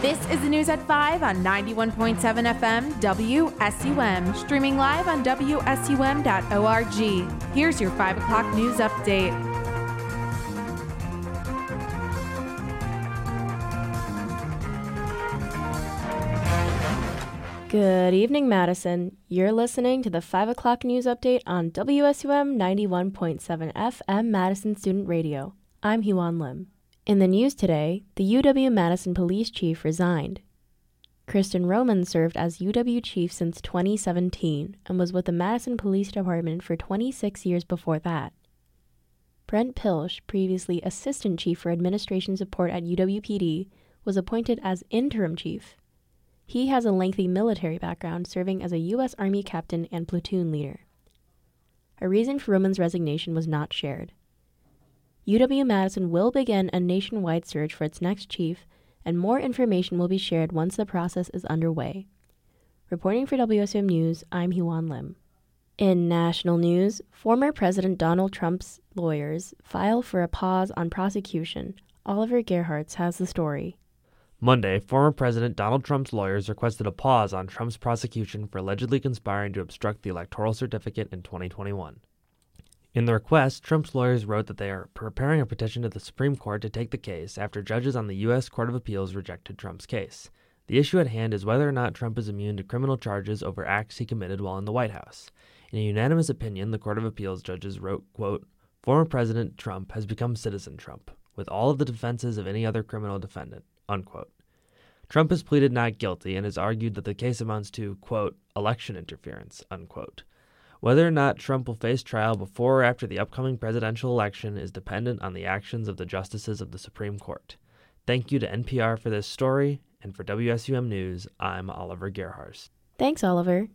This is the news at 5 on 91.7 FM WSUM, streaming live on WSUM.org. Here's your 5 o'clock news update. Good evening, Madison. You're listening to the 5 o'clock news update on WSUM 91.7 FM Madison Student Radio. I'm Heewone Lim. In the news today, the UW Madison police chief resigned. Kristen Roman served as UW chief since 2017 and was with the Madison Police Department for 26 years before that. Brent Plisch, previously assistant chief for administration support at UWPD, was appointed as interim chief. He has a lengthy military background, serving as a U.S. Army captain and platoon leader. A reason for Roman's resignation was not shared. UW Madison will begin a nationwide search for its next chief, and more information will be shared once the process is underway. Reporting for WSUM News, I'm Heewone Lim. In national news, former President Donald Trump's lawyers file for a pause on prosecution. Oliver Gerhardt has the story. Monday, former President Donald Trump's lawyers requested a pause on Trump's prosecution for allegedly conspiring to obstruct the electoral certificate in 2021. In the request, Trump's lawyers wrote that they are preparing a petition to the Supreme Court to take the case after judges on the U.S. Court of Appeals rejected Trump's case. The issue at hand is whether or not Trump is immune to criminal charges over acts he committed while in the White House. In a unanimous opinion, the Court of Appeals judges wrote, quote, Former President Trump has become Citizen Trump, with all of the defenses of any other criminal defendant, unquote. Trump has pleaded not guilty and has argued that the case amounts to, quote, election interference, unquote. Whether or not Trump will face trial before or after the upcoming presidential election is dependent on the actions of the justices of the Supreme Court. Thank you to NPR for this story, and for WSUM News, I'm Oliver Gerhardt. Thanks, Oliver.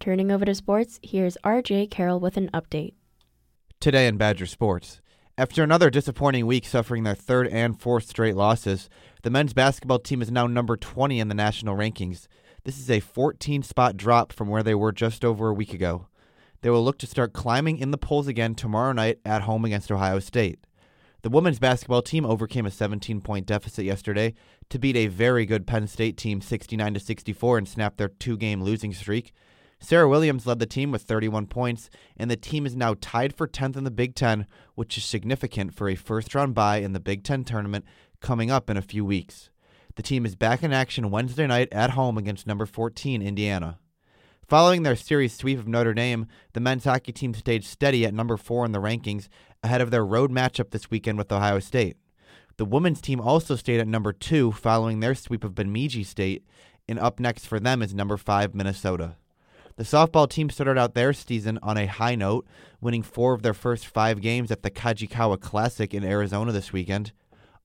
Turning over to sports, here's RJ Carroll with an update. Today in Badger Sports. After another disappointing week suffering their third and fourth straight losses, the men's basketball team is now number 20 in the national rankings. This is a 14 spot drop from where they were just over a week ago. They will look to start climbing in the polls again tomorrow night at home against Ohio State. The women's basketball team overcame a 17 point deficit yesterday to beat a very good Penn State team 69 to 64 and snap their two game losing streak. Serah Williams led the team with 31 points, and the team is now tied for 10th in the Big Ten, which is significant for a first round bye in the Big Ten tournament coming up in a few weeks. The team is back in action Wednesday night at home against number 14 Indiana. Following their series sweep of Notre Dame, the men's hockey team stayed steady at number four in the rankings ahead of their road matchup this weekend with Ohio State. The women's team also stayed at number two following their sweep of Bemidji State, and up next for them is number five Minnesota. The softball team started out their season on a high note, winning four of their first five games at the Kajikawa Classic in Arizona this weekend.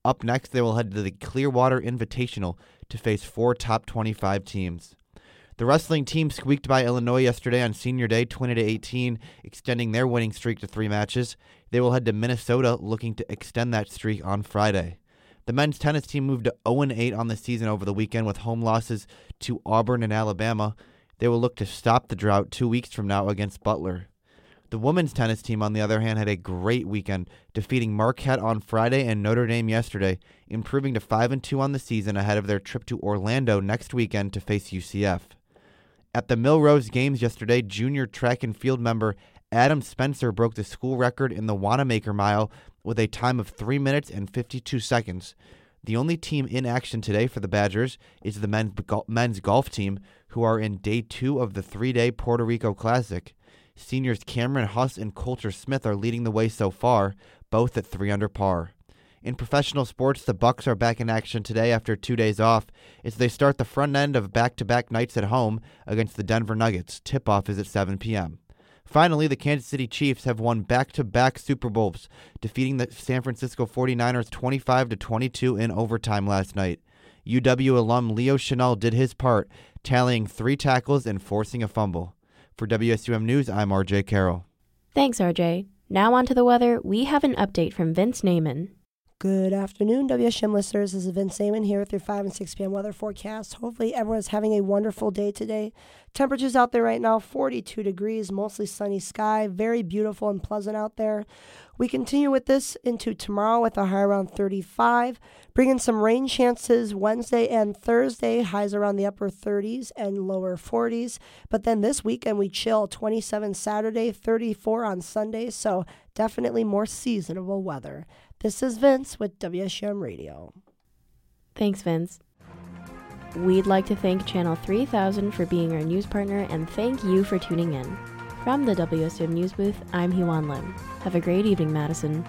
Up next, they will head to the Clearwater Invitational to face four top 25 teams. The wrestling team squeaked by Illinois yesterday on Senior Day, 20 to 18, extending their winning streak to three matches. They will head to Minnesota, looking to extend that streak on Friday. The men's tennis team moved to 0 8 on the season over the weekend with home losses to Auburn and Alabama. They will look to stop the drought two weeks from now against Butler. The women's tennis team, on the other hand, had a great weekend, defeating Marquette on Friday and Notre Dame yesterday, improving to 5 and 2 on the season ahead of their trip to Orlando next weekend to face UCF. At the Millrose Games yesterday, junior track and field member Adam Spencer broke the school record in the Wanamaker Mile with a time of 3 minutes and 52 seconds. The only team in action today for the Badgers is the men's, men's golf team, who are in day two of the three day Puerto Rico Classic. Seniors Cameron Huss and Coulter Smith are leading the way so far, both at 3 under par. In professional sports, the Bucks are back in action today after two days off as they start the front end of back-to-back nights at home against the Denver Nuggets. Tip-off is at 7 p.m. Finally, the Kansas City Chiefs have won back-to-back Super Bowls, defeating the San Francisco 49ers 25 to 22 in overtime last night. UW alum Leo Chenal did his part, tallying three tackles and forcing a fumble. For WSUM News, I'm RJ Carroll. Thanks, RJ. Now on to the weather. We have an update from Vince Naiman. Good afternoon, WSUM listeners. This is Vince Saman here with your 5 and 6 p.m. weather forecast. Hopefully, everyone's having a wonderful day today. Temperatures out there right now 42 degrees, mostly sunny sky, very beautiful and pleasant out there. We continue with this into tomorrow with a high around 35. Bringing some rain chances Wednesday and Thursday, highs around the upper 30s and lower 40s. But then this weekend we chill 27 Saturday, 34 on Sunday. So definitely more seasonable weather. This is Vince with WSUM Radio. Thanks, Vince. We'd like to thank Channel 3000 for being our news partner and thank you for tuning in. From the WSUM News Booth, I'm Heewone Lim. Have a great evening, Madison.